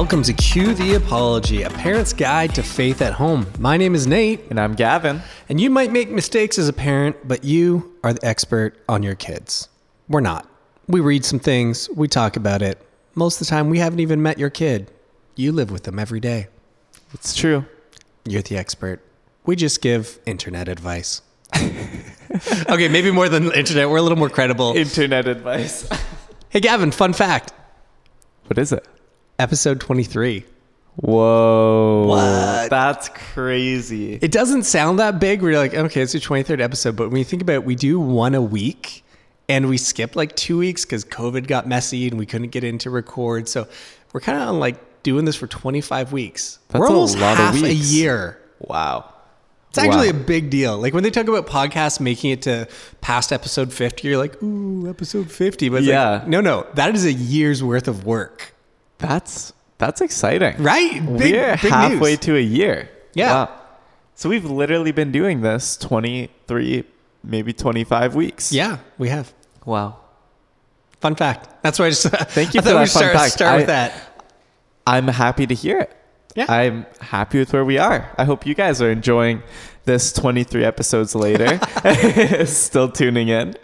Welcome to Cue the Apology, a parent's guide to faith at home. My name is Nate, And I'm Gavin. and you might make mistakes as a parent, but you are the expert on your kids. We're not. We read some things, we talk about it. Most of the time, we haven't even met your kid. You live with them every day. It's true. You're the expert. We just give internet advice. okay, maybe more than internet. We're a little more credible. Internet advice. Hey, Gavin, fun fact what is it? Episode 23. Whoa. What? That's crazy. It doesn't sound that big. We're like, okay, it's the 23rd episode. But when you think about it, we do one a week and we skipped like two weeks because COVID got messy and we couldn't get in to record. So we're kind of on like doing this for 25 weeks. That's we're a almost lot of half a year. wow. It's actually Wow. a big deal. Like when they talk about podcasts making it to past episode 50, you're like, ooh, episode 50. But it's Yeah. like, no, no, that is a year's worth of work. That's that's exciting. Right? Big, We're big halfway news. to a year. Yeah. Wow. So we've literally been doing this 23, maybe 25 weeks. Yeah, we have. Wow. Fun fact. That's why I just Thank you I for that fun start, fact. start I- with that. I'm happy to hear it. Yeah. I'm happy with where we are. I hope you guys are enjoying this 23 episodes later. Still tuning in.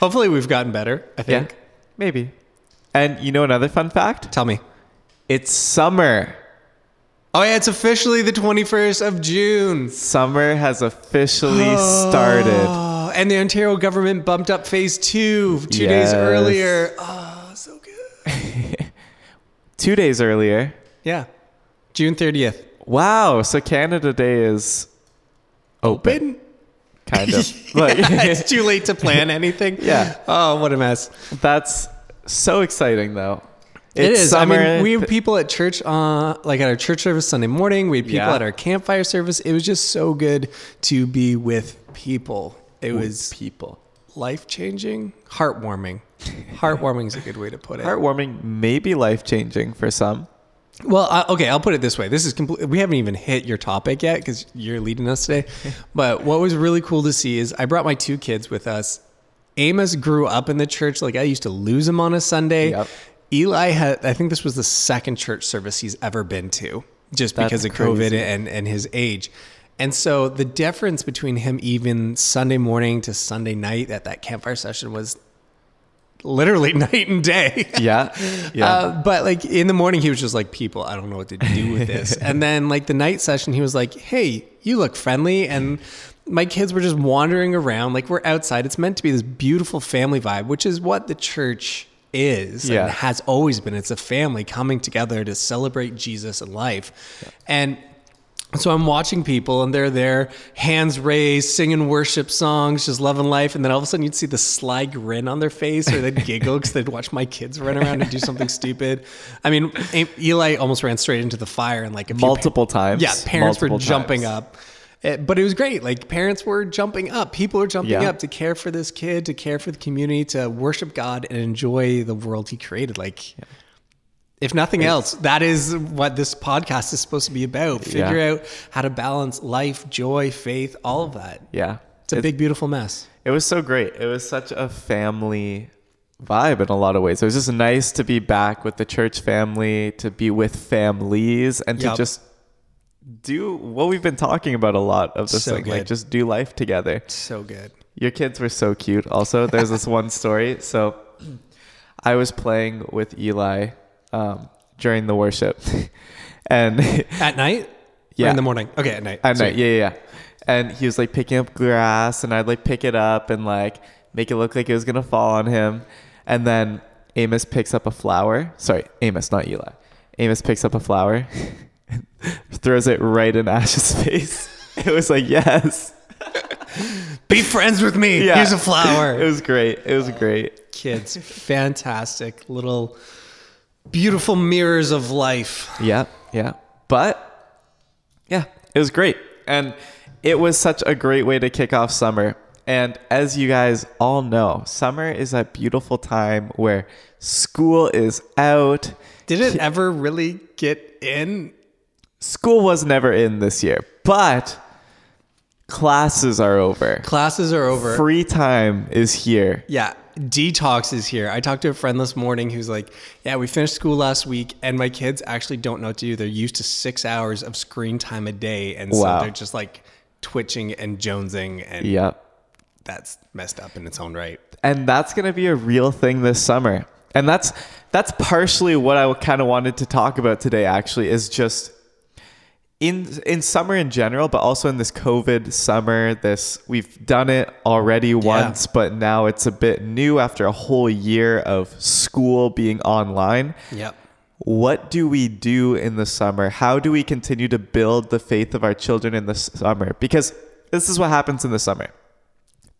Hopefully, we've gotten better. I think. Yeah, maybe. And you know another fun fact? Tell me. It's summer. Oh yeah, it's officially the 21st of June. Summer has officially started. Oh, and the Ontario government bumped up phase two two days earlier. Oh, so good. Two days earlier. Yeah, June 30th. Wow. So Canada Day is open, Open. kind of. like, it's too late to plan anything. Yeah. Oh, what a mess. that's so exciting, though. It It's. Summer. I mean, we have people at church, uh, like at our church service Sunday morning. We had people Yeah. at our campfire service. It was just so good to be with people. It was people. life changing, heartwarming. Heartwarming is a good way to put it. Heartwarming, maybe life changing for some. Well, uh, okay, I'll put it this way. This is complete. We haven't even hit your topic yet because you're leading us today. but what was really cool to see is I brought my two kids with us. Amos grew up in the church. Like I used to lose him on a Sunday. Yep. Eli had. I think this was the second church service he's ever been to, just That's because of COVID and and his age. And so the difference between him even Sunday morning to Sunday night at that campfire session was literally night and day. Yeah. Yeah. Uh, but like in the morning, he was just like, "People, I don't know what to do with this." and then like the night session, he was like, "Hey, you look friendly." And my kids were just wandering around, like we're outside. It's meant to be this beautiful family vibe, which is what the church is Yeah. and has always been. It's a family coming together to celebrate Jesus and life, and. So I'm watching people and they're there, hands raised, singing worship songs, just loving life. And then all of a sudden you'd see the sly grin on their face or they'd giggle because they'd watch my kids run around and do something stupid. I mean, Eli almost ran straight into the fire and like Multiple times. yeah, parents Multiple were jumping times. up. Eh, But it was great. Like parents were jumping up. People were jumping Yeah. up to care for this kid, to care for the community, to worship God and enjoy the world he created. Like if nothing else, that is what this podcast is supposed to be about. Figure Yeah. out how to balance life, joy, faith, all of that. Yeah. It's a big, beautiful mess. It was so great. It was such a family vibe in a lot of ways. It was just nice to be back with the church family, to be with families, and to just do what we've been talking about a lot of this So thing, like just do life together. So good. Your kids were so cute. Also, there's this one story. So, I was playing with Eli um, during the worship, and At night? Or Yeah. in the morning? Okay, at night. At Sweet. night, yeah, yeah, yeah. And he was like picking up grass, and I'd like pick it up and like make it look like it was gonna fall on him. And then Amos picks up a flower. Sorry, Amos, not Eli. Amos picks up a flower, throws it right in Ash's face. It was like yes. Be friends with me. Yeah. Here's a flower. It was great. It was great. Kids, fantastic little beautiful mirrors of life. Yeah, yeah. But yeah, it was great. And it was such a great way to kick off summer. And as you guys all know, summer is that beautiful time where school is out. Did it ever really get in? School was never in this year, but classes are over. Classes are over. Free time is here. yeah. detox is here. I talked to a friend this morning who's like, "Yeah, we finished school last week, and my kids actually don't know what to do. They're used to six hours of screen time a day, and so Wow. they're just like twitching and jonesing, and Yep. that's messed up in its own right." and that's going to be a real thing this summer and that's that's partially what i kind of wanted to talk about today actually is just in in summer in general but also in this covid summer this we've done it already once but now it's a bit new after a whole year of school being online Yep. what do we do in the summer? How do we continue to build the faith of our children in the summer? Because this is what happens in the summer.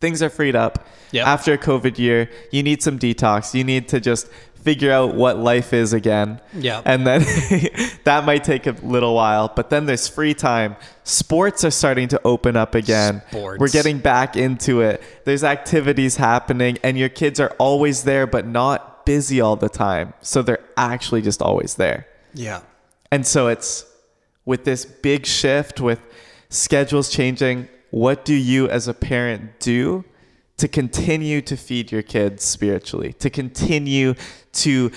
Things are freed up. Yep. After a COVID year, you need some detox. You need to just figure out what life is again. Yep. And then that might take a little while, but then there's free time. Sports are starting to open up again. Sports. We're getting back into it. There's activities happening, and your kids are always there, but not busy all the time. So they're actually just always there. Yeah. And so it's with this big shift, with schedules changing, what do you as a parent do to continue to feed your kids spiritually, to continue to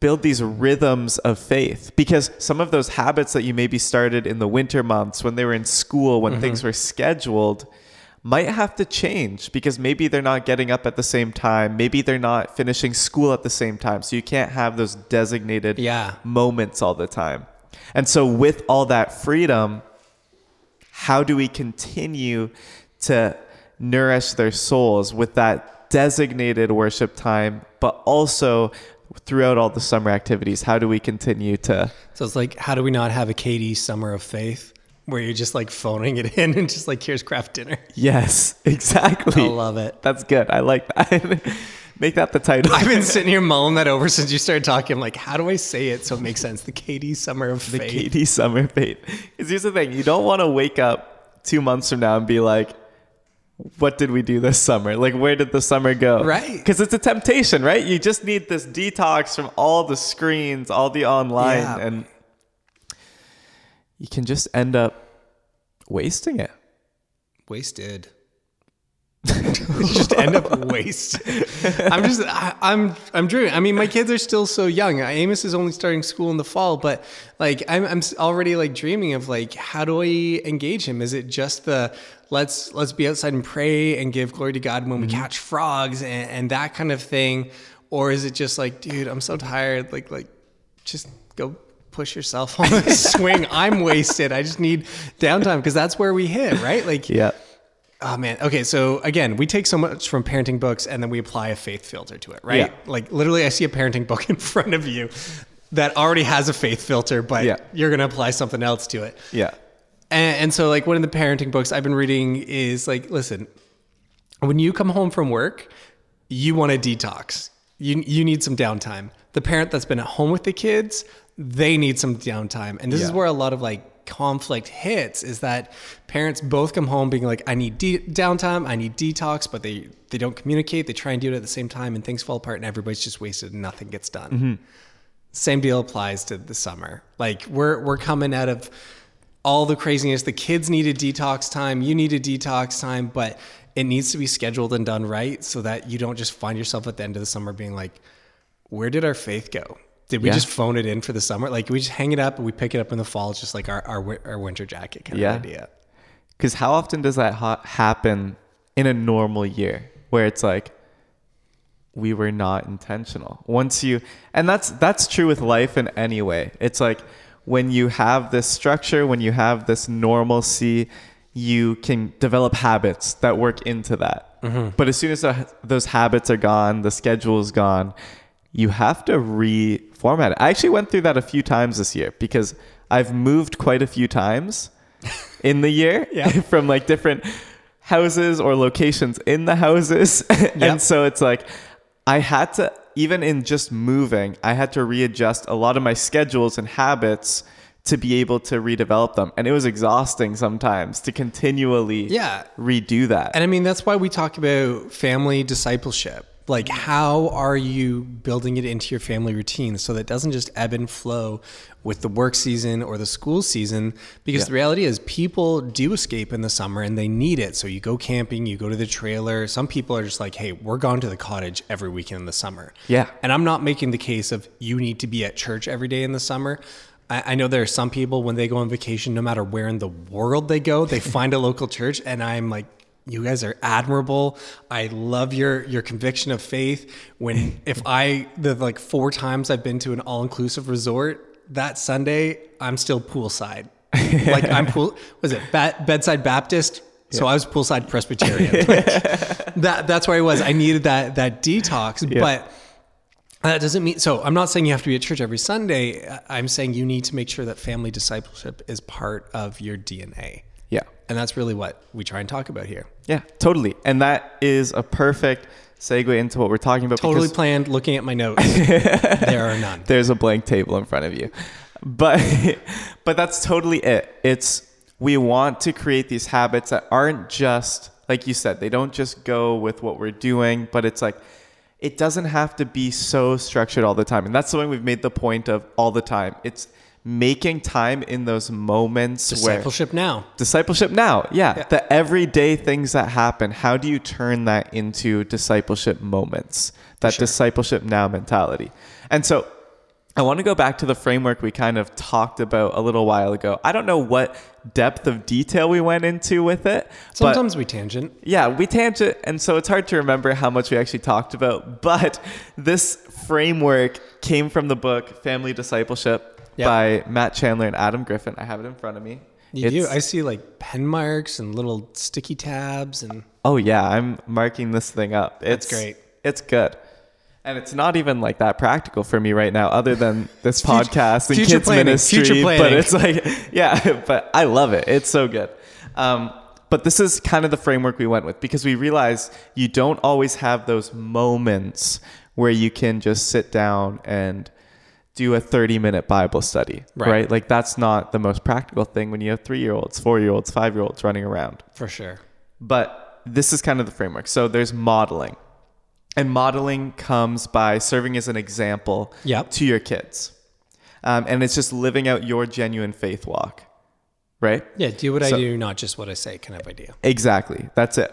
build these rhythms of faith? Because some of those habits that you maybe started in the winter months when they were in school, when things mm-hmm. were scheduled, might have to change because maybe they're not getting up at the same time. Maybe they're not finishing school at the same time. So you can't have those designated Yeah. moments all the time. And so, with all that freedom, how do we continue to nourish their souls with that designated worship time, but also throughout all the summer activities? How do we continue to? So it's like, how do we not have a KD summer of faith where you're just like phoning it in and just like, here's Kraft Dinner? Yes, exactly. I love it. That's good. I like that. Make that the title. I've been sitting here mulling that over since you started talking. I'm like, how do I say it so it makes sense? The KD Summer of the Faith. KD Summer fate. Because here's the thing: you don't want to wake up two months from now and be like, "What did we do this summer? Like, where did the summer go?" Right. Because it's a temptation, right? You just need this detox from all the screens, all the online, Yeah. and you can just end up wasting it. Wasted. just end up wasted. I'm just, I, I'm, I'm dreaming. I mean, my kids are still so young. Uh, Amos is only starting school in the fall, but like, I'm, I'm already like dreaming of like, how do I engage him? Is it just the let's let's be outside and pray and give glory to God when we mm-hmm. catch frogs and, and that kind of thing, or is it just like, dude, I'm so tired. Like, like, just go push yourself on the swing. I'm wasted. I just need downtime because that's where we hit, right? Like, Yeah. Oh man. Okay. So again, we take so much from parenting books and then we apply a faith filter to it, right? Yeah. Like literally, I see a parenting book in front of you that already has a faith filter, but Yeah. you're going to apply something else to it. Yeah. And, and so, like, one of the parenting books I've been reading is like, listen, when you come home from work, you want to detox. You you need some downtime. The parent that's been at home with the kids, they need some downtime. And this is where a lot of like conflict hits is that parents both come home being like, I need de- downtime, I need detox, but they they don't communicate. They try and do it at the same time, and things fall apart, and everybody's just wasted, and nothing gets done. Mm-hmm. Same deal applies to the summer. Like we're we're coming out of all the craziness. The kids need a detox time. You need a detox time, but it needs to be scheduled and done right so that you don't just find yourself at the end of the summer being like, where did our faith go? Did we Yeah. just phone it in for the summer? Like we just hang it up and we pick it up in the fall. It's just like our, our, our winter jacket kind Yeah. of idea. Because how often does that ha- happen in a normal year where it's like we were not intentional? Once you, and that's that's true with life in any way. It's like when you have this structure, when you have this normalcy, you can develop habits that work into that. Mm-hmm. But as soon as those habits are gone, the schedule is gone, you have to reformat it. I actually went through that a few times this year because I've moved quite a few times in the year Yeah. from like different houses or locations in the houses. Yep. and so it's like I had to even in just moving, I had to readjust a lot of my schedules and habits to be able to redevelop them. And it was exhausting sometimes to continually Yeah. redo that. And I mean, that's why we talk about family discipleship. Like, how are you building it into your family routine so that it doesn't just ebb and flow with the work season or the school season? Because Yeah. the reality is, people do escape in the summer and they need it. So you go camping, you go to the trailer. Some people are just like, hey, we're gone to the cottage every weekend in the summer. Yeah. And I'm not making the case of you need to be at church every day in the summer. I, I know there are some people when they go on vacation, no matter where in the world they go, they find a local church. And I'm like, you guys are admirable. I love your your conviction of faith. When if I the like four times I've been to an all inclusive resort, that Sunday I'm still poolside. like I'm pool was it ba- bedside Baptist? So I was poolside Presbyterian. Like, that that's where I was. I needed that that detox, but that doesn't mean so i'm not saying you have to be at church every sunday i'm saying you need to make sure that family discipleship is part of your dna Yeah. and that's really what we try and talk about here Yeah, totally. And that is a perfect segue into what we're talking about. totally planned looking at my notes there are none there's a blank table in front of you. But but that's totally it. It's we want to create these habits that aren't just like you said, they don't just go with what we're doing, but it's like it doesn't have to be so structured all the time. And that's something we've made the point of all the time. It's making time in those moments where discipleship now. Discipleship now yeah, Yeah. the everyday things that happen. How do you turn that into discipleship moments? That discipleship now mentality. And so i want to go back to the framework we kind of talked about a little while ago. I don't know what depth of detail we went into with it but sometimes we tangent. Yeah, we tangent, and so it's hard to remember how much we actually talked about. But this framework came from the book Family Discipleship Yep. by Matt Chandler and Adam Griffin. I have it in front of me. you do i see like pen marks and little sticky tabs and Oh yeah, I'm marking this thing up. It's great. It's good. And it's not even like that practical for me right now, other than this podcast and future kids planning, ministry. future But it's like, yeah, but I love it. It's so good. Um, but this is kind of the framework we went with because we realized you don't always have those moments where you can just sit down and do a 30 minute Bible study, Right. right? Like that's not the most practical thing when you have three year olds, four year olds, five year olds running around. for sure But this is kind of the framework. So there's modeling. And modeling comes by serving as an example Yep. to your kids. Um, and it's just living out your genuine faith walk, right? yeah do what i do not just what i say kind of idea Exactly. That's it.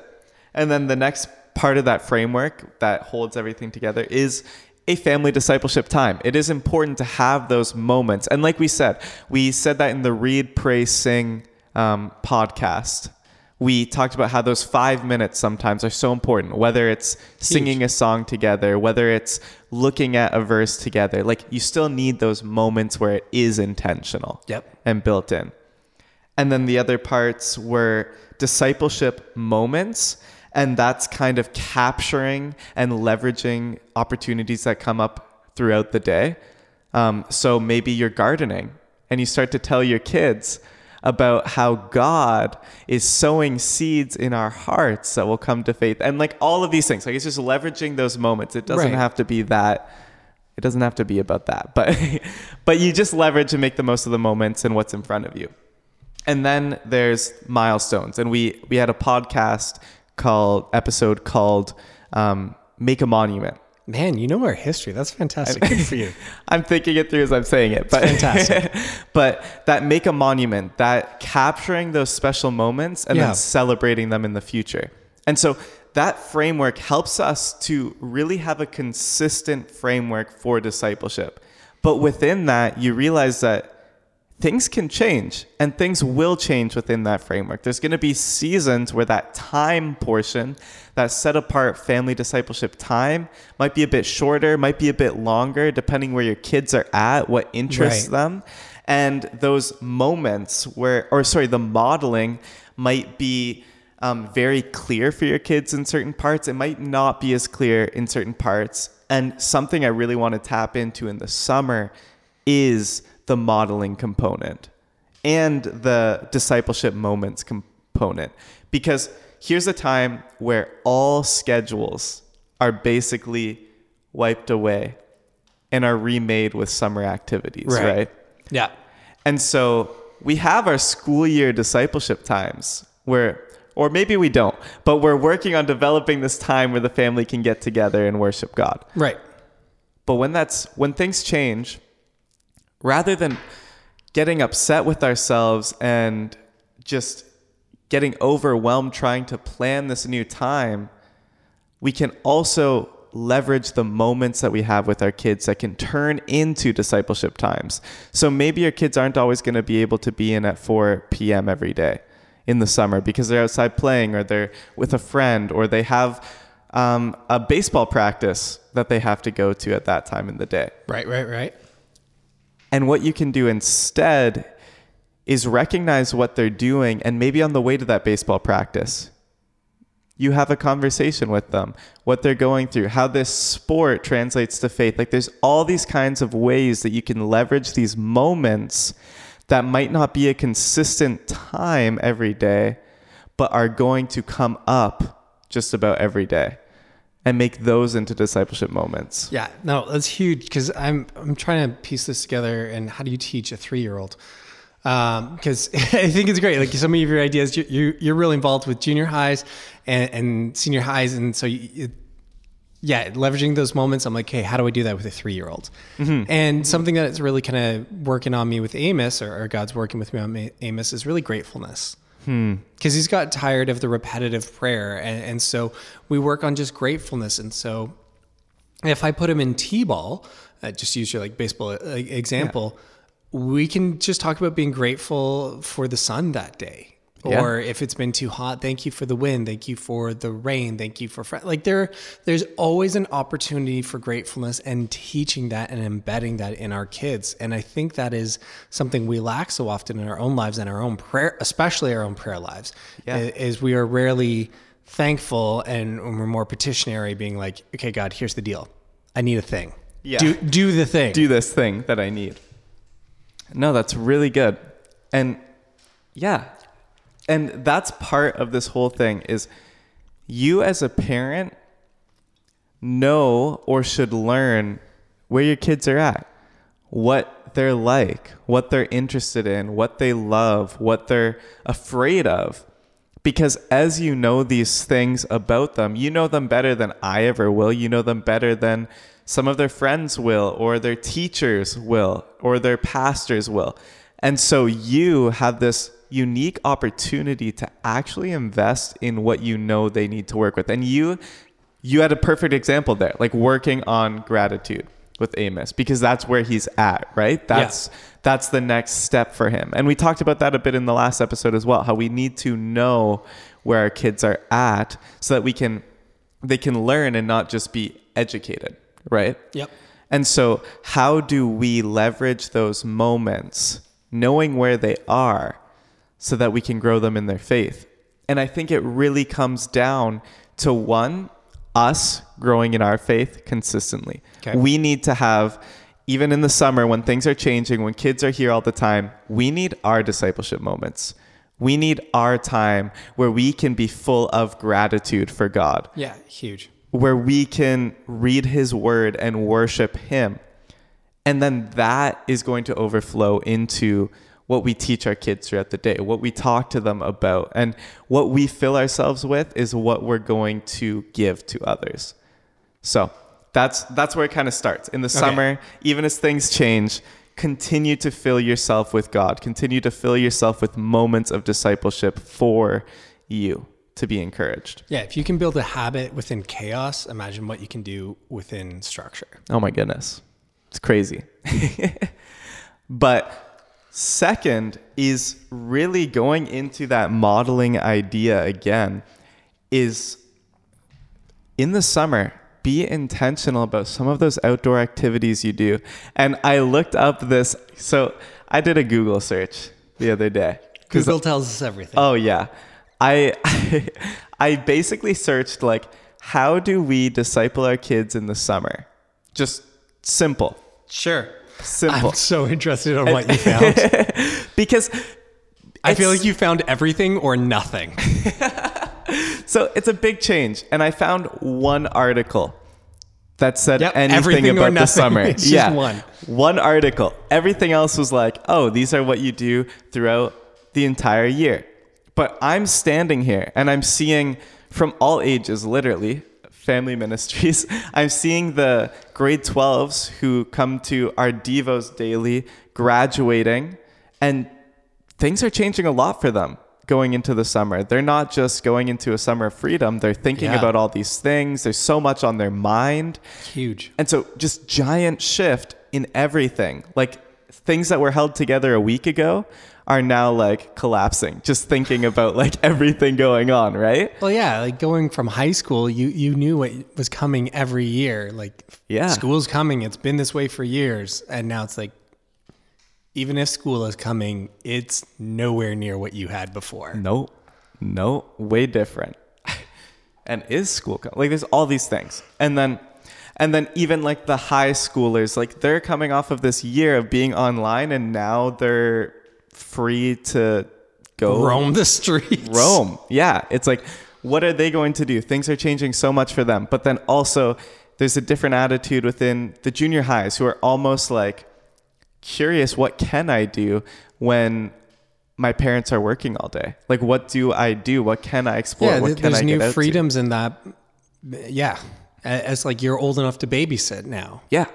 And then the next part of that framework that holds everything together is a family discipleship time. It is important to have those moments. And like we said, we said that in the Read, Pray, Sing um, podcast. We talked about how those five minutes sometimes are so important, whether it's singing a song together, whether it's looking at a verse together. Like you still need those moments where it is intentional Yep. and built in. And then the other parts were discipleship moments. And that's kind of capturing and leveraging opportunities that come up throughout the day. Um, so maybe you're gardening and you start to tell your kids about how God is sowing seeds in our hearts that will come to faith. And like all of these things, like it's just leveraging those moments. It doesn't Right. have to be that it doesn't have to be about that but but you just leverage and make the most of the moments and what's in front of you and then there's milestones and we we had a podcast called episode called um, make a monument. Man you know our history. That's fantastic. Good for you. I'm thinking it through as i'm saying it but fantastic. but that make a monument that capturing those special moments and Yeah. then celebrating them in the future. And so that framework helps us to really have a consistent framework for discipleship. But within that you realize that things can change and things will change within that framework. There's going to be seasons where that time portion, that set apart family discipleship time, might be a bit shorter, might be a bit longer, depending where your kids are at, what interests Right. them. And those moments where, or sorry, the modeling might be um, very clear for your kids in certain parts. It might not be as clear in certain parts. And something I really want to tap into in the summer is the modeling component and the discipleship moments component. Because here's a time where all schedules are basically wiped away and are remade with summer activities, Right. right? yeah And so we have our school year discipleship times where Or maybe we don't, but we're working on developing this time where the family can get together and worship God. Right. But when that's when things change, rather than getting upset with ourselves and just getting overwhelmed trying to plan this new time, we can also leverage the moments that we have with our kids that can turn into discipleship times. So maybe your kids aren't always going to be able to be in at 4 p.m. every day in the summer because they're outside playing or they're with a friend or they have um, a baseball practice that they have to go to at that time in the day. Right, right, right. And what you can do instead is recognize what they're doing and maybe on the way to that baseball practice, you have a conversation with them, what they're going through, how this sport translates to faith. Like there's all these kinds of ways that you can leverage these moments that might not be a consistent time every day, but are going to come up just about every day and make those into discipleship moments. Yeah, no, that's huge because I'm I'm trying to piece this together. And how do you teach a three year old? Because um, I think it's great. Like some of your ideas, you, you you're really involved with junior highs and, and senior highs, and so you, yeah, leveraging those moments. I'm like, hey, how do I do that with a three year old? Mm-hmm. And something that's really kind of working on me with Amos, or, or God's working with me on Amos, is really gratefulness because hmm. he's got tired of the repetitive prayer and, and, so we work on just gratefulness and so if i put him in t-ball uh, just use your like baseball uh, example yeah. we can just talk about being grateful for the sun that day yeah. or if it's been too hot thank you for the wind thank you for the rain thank you for fr-. like there there's always an opportunity for gratefulness and teaching that and embedding that in our kids and i think that is something we lack so often in our own lives and our own prayer especially our own prayer lives yeah. is we are rarely thankful and we're more petitionary being like okay god here's the deal i need a thing yeah do do the thing do this thing that i need no that's really good and yeah and that's part of this whole thing is you as a parent know or should learn where your kids are at what they're like what they're interested in what they love what they're afraid of. Because as you know these things about them you know them better than i ever will. You know them better than some of their friends will or their teachers will or their pastors will. And so you have this unique opportunity to actually invest in what you know they need to work with. And you you had a perfect example there, like working on gratitude with Amos because that's where he's at, right? That's yeah. that's the next step for him. And we talked about that a bit in the last episode as well, how we need to know where our kids are at so that we can they can learn and not just be educated, right? Yep. And so, how do we leverage those moments, knowing where they are, so that we can grow them in their faith. And I think it really comes down to one, us growing in our faith consistently. Okay. We need to have, even in the summer when things are changing, when kids are here all the time, we need our discipleship moments. We need our time where we can be full of gratitude for God. Yeah, huge. Where we can read His word and worship Him. And then that is going to overflow into what we teach our kids throughout the day, what we talk to them about. And what we fill ourselves with is what we're going to give to others. So that's that's where it kind of starts. In the okay. summer, even as things change, continue to fill yourself with God. Continue to fill yourself with moments of discipleship for you to be encouraged. Yeah, if you can build a habit within chaos, imagine what you can do within structure. Oh my goodness. It's crazy. but Second is really going into that modeling idea again is in the summer be intentional about some of those outdoor activities you do. And I looked up this so I did a Google search the other day. Google tells us everything. Oh yeah. I I basically searched like how do we disciple our kids in the summer? Just simple. Sure. Simple. I'm so interested in what you found. because I feel like you found everything or nothing. so it's a big change. And I found one article that said yep, anything about the summer. It's yeah. one. One article. Everything else was like, oh, these are what you do throughout the entire year. But I'm standing here and I'm seeing from all ages, literally, family ministries, I'm seeing the grade 12s who come to our Devos daily graduating, and things are changing a lot for them going into the summer. They're not just going into a summer of freedom, they're thinking Yeah. about all these things. There's so much on their mind. Huge. And so just giant shift in everything. Like things that were held together a week ago are now like collapsing. Just thinking about like everything going on, right? Well, yeah, like going from high school, you you knew what was coming every year. Like, Yeah. school's coming. It's been this way for years, and now it's like, even if school is coming, it's nowhere near what you had before. No, no, way different. and is school co- like there's all these things, and then, and then even like the high schoolers, like they're coming off of this year of being online, and now they're free to go Roam the streets. Roam. Yeah. It's like, what are they going to do? Things are changing so much for them. But then also, there's a different attitude within the junior highs who are almost like curious what can I do when my parents are working all day? Like, what do I do? What can I explore? Yeah, what can there's I new out to? freedoms in that. Yeah, as like you're old enough to babysit now. Yeah.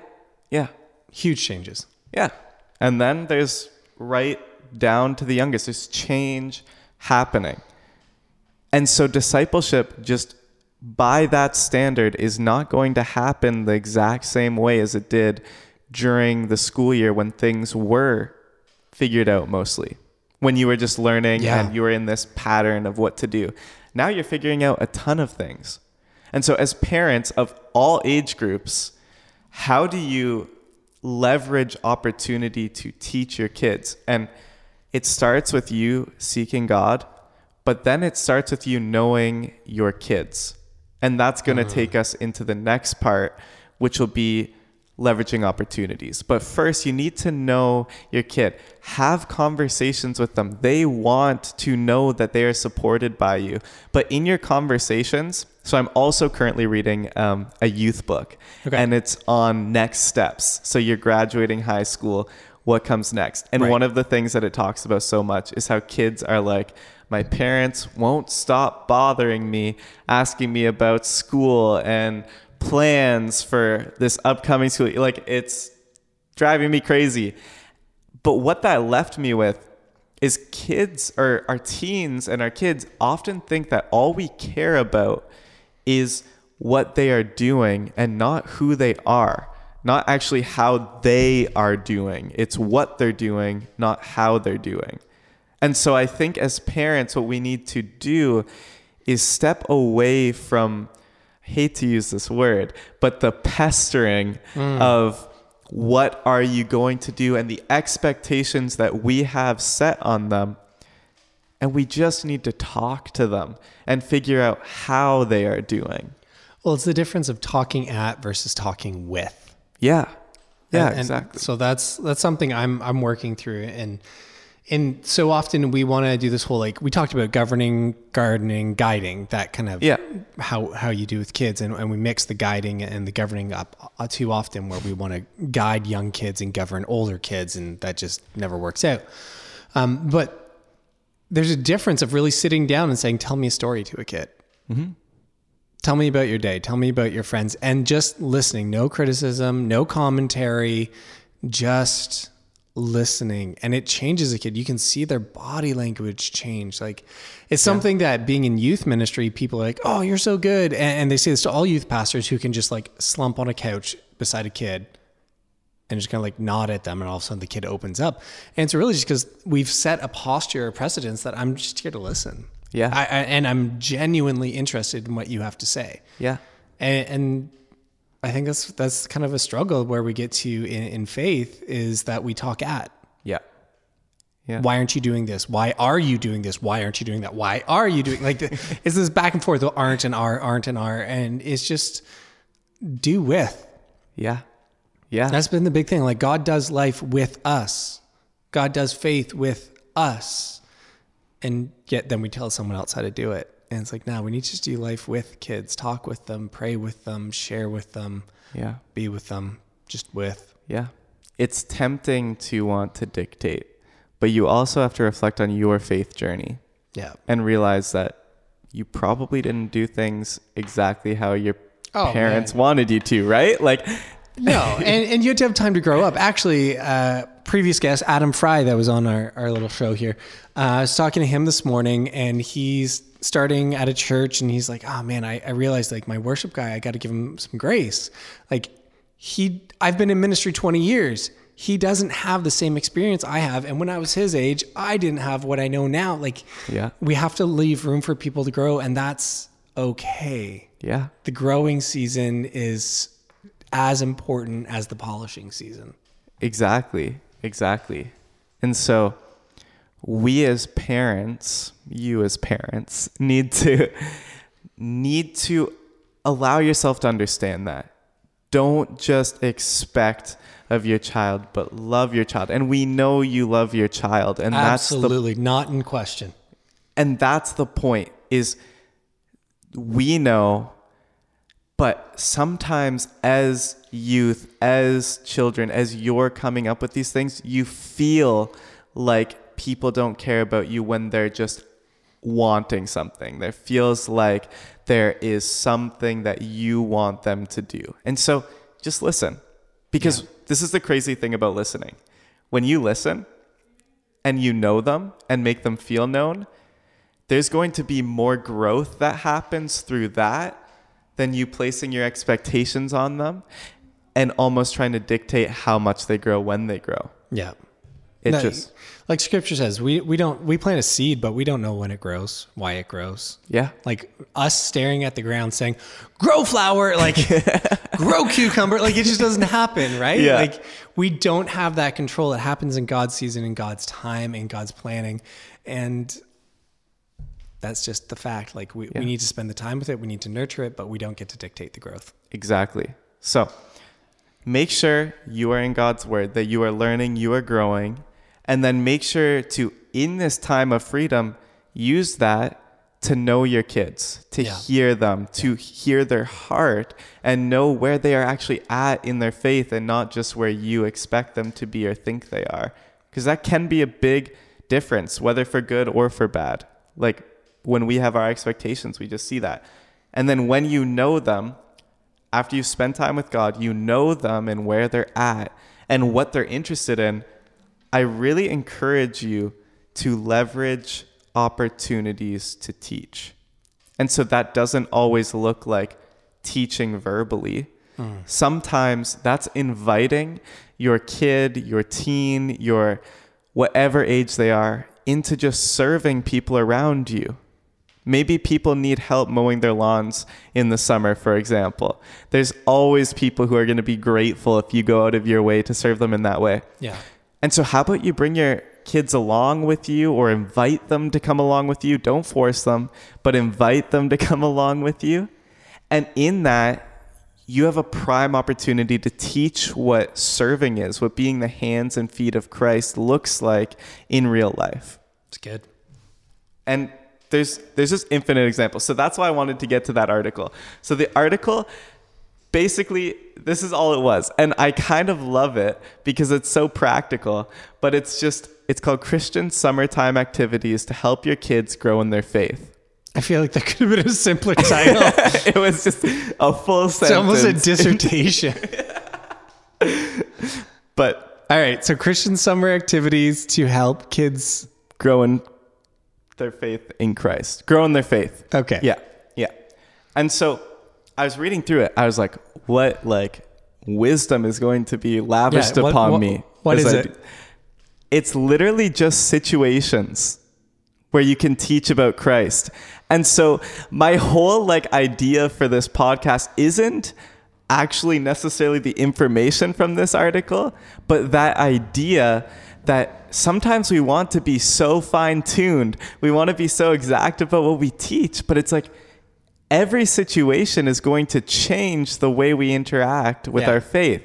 Yeah. Huge changes. Yeah. And then there's right down to the youngest. There's change happening. And so discipleship just by that standard is not going to happen the exact same way as it did during the school year when things were figured out mostly. When you were just learning Yeah. and you were in this pattern of what to do. Now you're figuring out a ton of things. And so as parents of all age groups, how do you leverage opportunity to teach your kids? And it starts with you seeking God, but then it starts with you knowing your kids. And that's going to take us into the next part, which will be leveraging opportunities. But first, you need to know your kid. Have conversations with them. They want to know that they are supported by you. But in your conversations, so I'm also currently reading um, a youth book, Okay. and it's on next steps. So you're graduating high school. What comes next? And Right. one of the things that it talks about so much is how kids are like, my parents won't stop bothering me, asking me about school and plans for this upcoming school. Like, it's driving me crazy. But what that left me with is kids or our teens and our kids often think that all we care about is what they are doing and not who they are, not actually how they are doing. It's what they're doing, not how they're doing. And so I think as parents, what we need to do is step away from, I hate to use this word, but the pestering mm. of what are you going to do and the expectations that we have set on them. And we just need to talk to them and figure out how they are doing. Well, it's the difference of talking at versus talking with. Yeah. Yeah, And- and exactly. So that's that's something I'm I'm working through, and and so often we want to do this whole like we talked about governing, gardening, guiding that kind of Yeah. how how you do with kids, and, and we mix the guiding and the governing up uh, too often, where we want to guide young kids and govern older kids, and that just never works out. Um, but there's a difference of really sitting down and saying, "Tell me a story" to a kid. Tell me about your day. Tell me about your friends, and just listening. No criticism, no commentary, just listening. And it changes a kid. You can see their body language change. Like it's something that being in youth ministry, people are like, "Oh, you're so good," and, and they say this to all youth pastors who can just like slump on a couch beside a kid and just kind of like nod at them and all of a sudden the kid opens up and it's really just because we've set a posture or precedence that i'm just here to listen Yeah. I, I, and i'm genuinely interested in what you have to say yeah. and, and i think that's that's kind of a struggle where we get to in, in faith is that we talk at Yeah. Yeah. why aren't you doing this why are you doing this why aren't you doing that why are you doing like it's this back and forth of aren't and are aren't and are and it's just do with Yeah. Yeah. that's been the big thing. Like God does life with us. God does faith with us. And yet then we tell someone else how to do it. And it's like, no, we need to just do life with kids, talk with them, pray with them, share with them, yeah. be with them, just with. Yeah. It's tempting to want to dictate, but you also have to reflect on your faith journey. Yeah. and realize that you probably didn't do things exactly how your Oh, parents man. wanted you to, right? Like, No, and, and you have to have time to grow up. Actually, uh, previous guest, Adam Fry, that was on our, our little show here, uh, I was talking to him this morning, and he's starting at a church, and he's like, oh man, I, I realized like my worship guy, I got to give him some grace. Like, he, I've been in ministry 20 years. He doesn't have the same experience I have. And when I was his age, I didn't have what I know now. Like, Yeah. we have to leave room for people to grow, and that's okay yeah, the growing season is as important as the polishing season. Exactly. Exactly. And so we as parents, you as parents, need to need to allow yourself to understand that. Don't just expect of your child, but love your child. And we know you love your child. And that's the Absolutely not in question. and that's the point is we know but sometimes as youth as children as you're coming up with these things you feel like people don't care about you when they're just wanting something. There feels like there is something that you want them to do. And so just listen because this is the crazy thing about listening. When you listen and you know them and make them feel known there's going to be more growth that happens through that than you placing your expectations on them and almost trying to dictate how much they grow when they grow. Yeah. It No, just like scripture says, we, we don't we plant a seed, but we don't know when it grows, why it grows. yeah. Like us staring at the ground saying, grow flower, like grow cucumber. Like it just doesn't happen, right? Yeah. Like we don't have that control. It happens in God's season, in God's time, in God's planning. And that's just the fact. Like we, Yeah. we need to spend the time with it. We need to nurture it, but we don't get to dictate the growth. Exactly. So make sure you are in God's word, that you are learning, you are growing, and then make sure to, in this time of freedom, use that to know your kids, to Yeah. hear them, to hear their heart, and know where they are actually at in their faith and not just where you expect them to be or think they are. Because that can be a big difference, whether for good or for bad. Like when we have our expectations, we just see that. And then when you know them, after you spend time with God, you know them and where they're at and what they're interested in. I really encourage you to leverage opportunities to teach. And so that doesn't always look like teaching verbally. Hmm. Sometimes that's inviting your kid, your teen, your whatever age they are into just serving people around you. Maybe people need help mowing their lawns in the summer, for example. There's always people who are going to be grateful if you go out of your way to serve them in that way. Yeah. And so, how about you bring your kids along with you or invite them to come along with you? Don't force them, but invite them to come along with you. And in that, you have a prime opportunity to teach what serving is, what being the hands and feet of Christ looks like in real life It's good. and there's there's just infinite examples so that's why i wanted to get to that article so the article basically this is all it was and i kind of love it because it's so practical but it's just it's called christian summertime activities to help your kids grow in their faith I feel like that could have been a simpler title. it was just a full sentence. it's almost a dissertation. but All right. So Christian summer activities to help kids. grow in their faith in christ grow in their faith Okay. Yeah, yeah. And so I was reading through it. I was like, what like wisdom is going to be lavished Yeah, what- upon what- me? what is I it? do- It's literally just situations where you can teach about Christ. And so my whole like idea for this podcast isn't actually necessarily the information from this article, but that idea that sometimes we want to be so fine tuned, we want to be so exact about what we teach, but it's like every situation is going to change the way we interact with Yeah. our faith.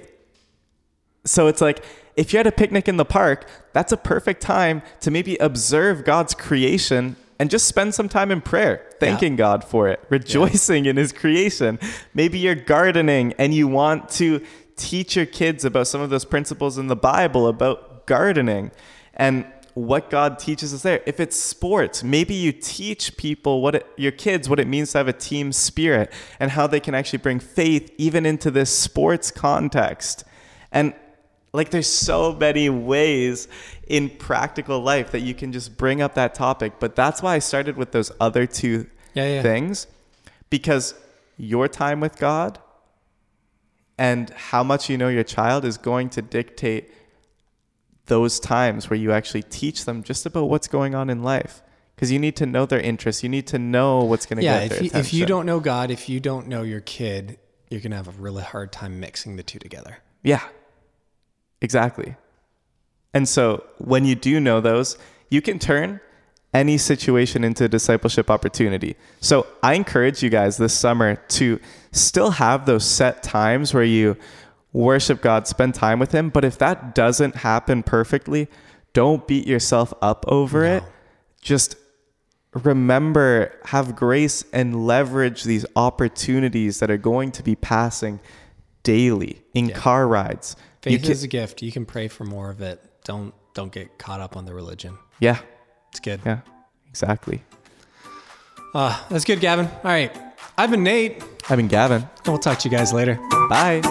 So it's like if you're at a picnic in the park, that's a perfect time to maybe observe God's creation and just spend some time in prayer, thanking God for it, rejoicing in his creation. Maybe you're gardening and you want to teach your kids about some of those principles in the Bible about gardening. And what God teaches us there. If it's sports, maybe you teach people what it, your kids what it means to have a team spirit and how they can actually bring faith even into this sports context. And like there's so many ways in practical life that you can just bring up that topic, but that's why I started with those other two Yeah, yeah. things because your time with God and how much you know your child is going to dictate those times where you actually teach them just about what's going on in life. Because you need to know their interests. You need to know what's going to Yeah, get their if you, attention. if you don't know God, if you don't know your kid, you're gonna have a really hard time mixing the two together. yeah. Exactly. And so when you do know those you can turn any situation into a discipleship opportunity. So i encourage you guys this summer to still have those set times where you worship god spend time with him but if that doesn't happen perfectly don't beat yourself up over it just remember have grace and leverage these opportunities that are going to be passing daily in car rides Faith can- is a gift. You can pray for more of it. Don't don't get caught up on the religion. yeah It's good. yeah exactly Uh, that's good, Gavin. All right. I've been Nate, i've been gavin and we'll talk to you guys later. bye